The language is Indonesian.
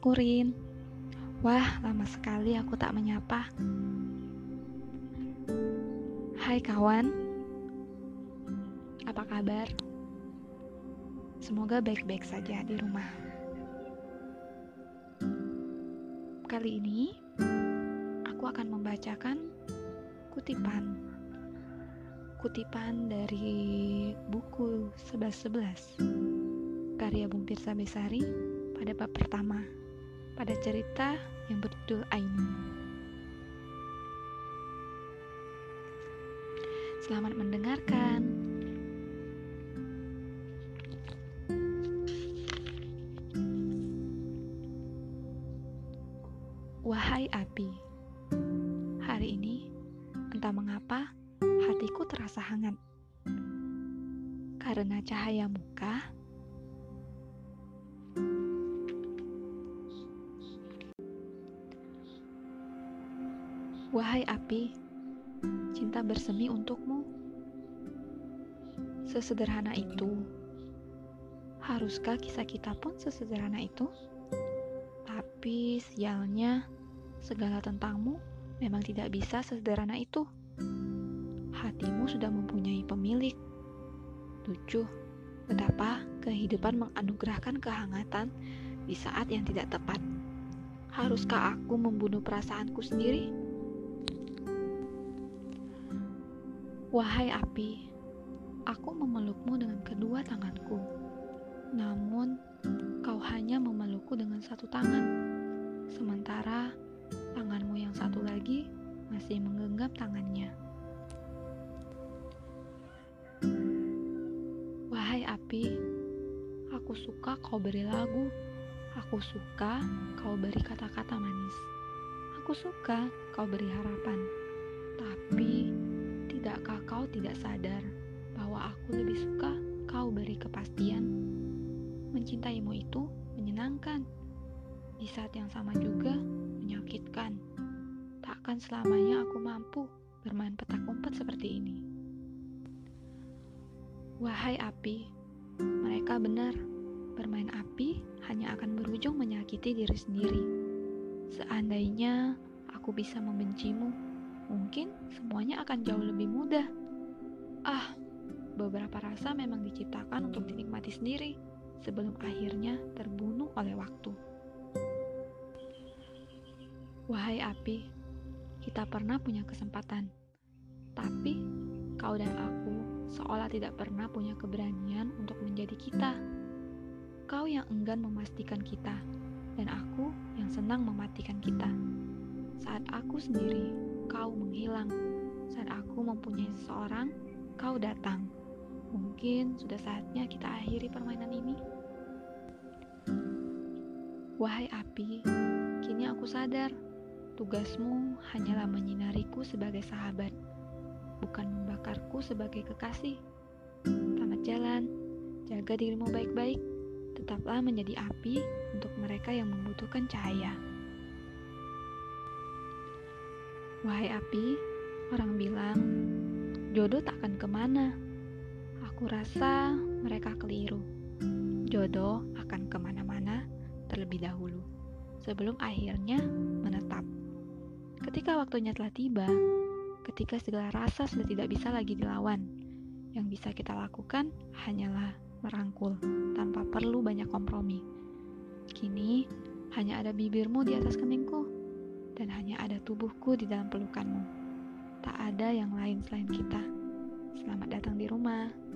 aku Rin. Wah, lama sekali aku tak menyapa. Hai kawan, apa kabar? Semoga baik-baik saja di rumah. Kali ini, aku akan membacakan kutipan. Kutipan dari buku 1111 karya Bung Tirsa Besari pada bab pertama pada cerita yang berjudul Aini. Selamat mendengarkan. Wahai api, hari ini entah mengapa hatiku terasa hangat. Karena cahaya muka Wahai api, cinta bersemi untukmu. Sesederhana itu. Haruskah kisah kita pun sesederhana itu? Tapi sialnya, segala tentangmu memang tidak bisa sesederhana itu. Hatimu sudah mempunyai pemilik. Lucu, betapa kehidupan menganugerahkan kehangatan di saat yang tidak tepat. Haruskah aku membunuh perasaanku sendiri? Wahai api, aku memelukmu dengan kedua tanganku. Namun, kau hanya memelukku dengan satu tangan. Sementara tanganmu yang satu lagi masih menggenggam tangannya. Wahai api, aku suka kau beri lagu. Aku suka kau beri kata-kata manis. Aku suka kau beri harapan. Tapi tidak sadar bahwa aku lebih suka kau beri kepastian? Mencintaimu itu menyenangkan, di saat yang sama juga menyakitkan. Takkan selamanya aku mampu bermain petak umpet seperti ini. Wahai api, mereka benar. Bermain api hanya akan berujung menyakiti diri sendiri. Seandainya aku bisa membencimu, mungkin semuanya akan jauh lebih mudah. Beberapa rasa memang diciptakan untuk dinikmati sendiri sebelum akhirnya terbunuh oleh waktu. Wahai api, kita pernah punya kesempatan, tapi kau dan aku seolah tidak pernah punya keberanian untuk menjadi kita. Kau yang enggan memastikan kita, dan aku yang senang mematikan kita. Saat aku sendiri kau menghilang. Saat aku mempunyai seseorang, kau datang. Mungkin sudah saatnya kita akhiri permainan ini. Wahai api, kini aku sadar tugasmu hanyalah menyinariku sebagai sahabat, bukan membakarku sebagai kekasih. Selamat jalan, jaga dirimu baik-baik, tetaplah menjadi api untuk mereka yang membutuhkan cahaya. Wahai api, orang bilang jodoh takkan ke mana. Aku rasa mereka keliru. Jodoh akan ke mana-mana terlebih dahulu, sebelum akhirnya menetap. Ketika waktunya telah tiba, ketika segala rasa sudah tidak bisa lagi dilawan, yang bisa kita lakukan hanyalah merangkul tanpa perlu banyak kompromi. Kini hanya ada bibirmu di atas keningku dan hanya ada tubuhku di dalam pelukanmu. Tak ada yang lain selain kita. Selamat datang di rumah.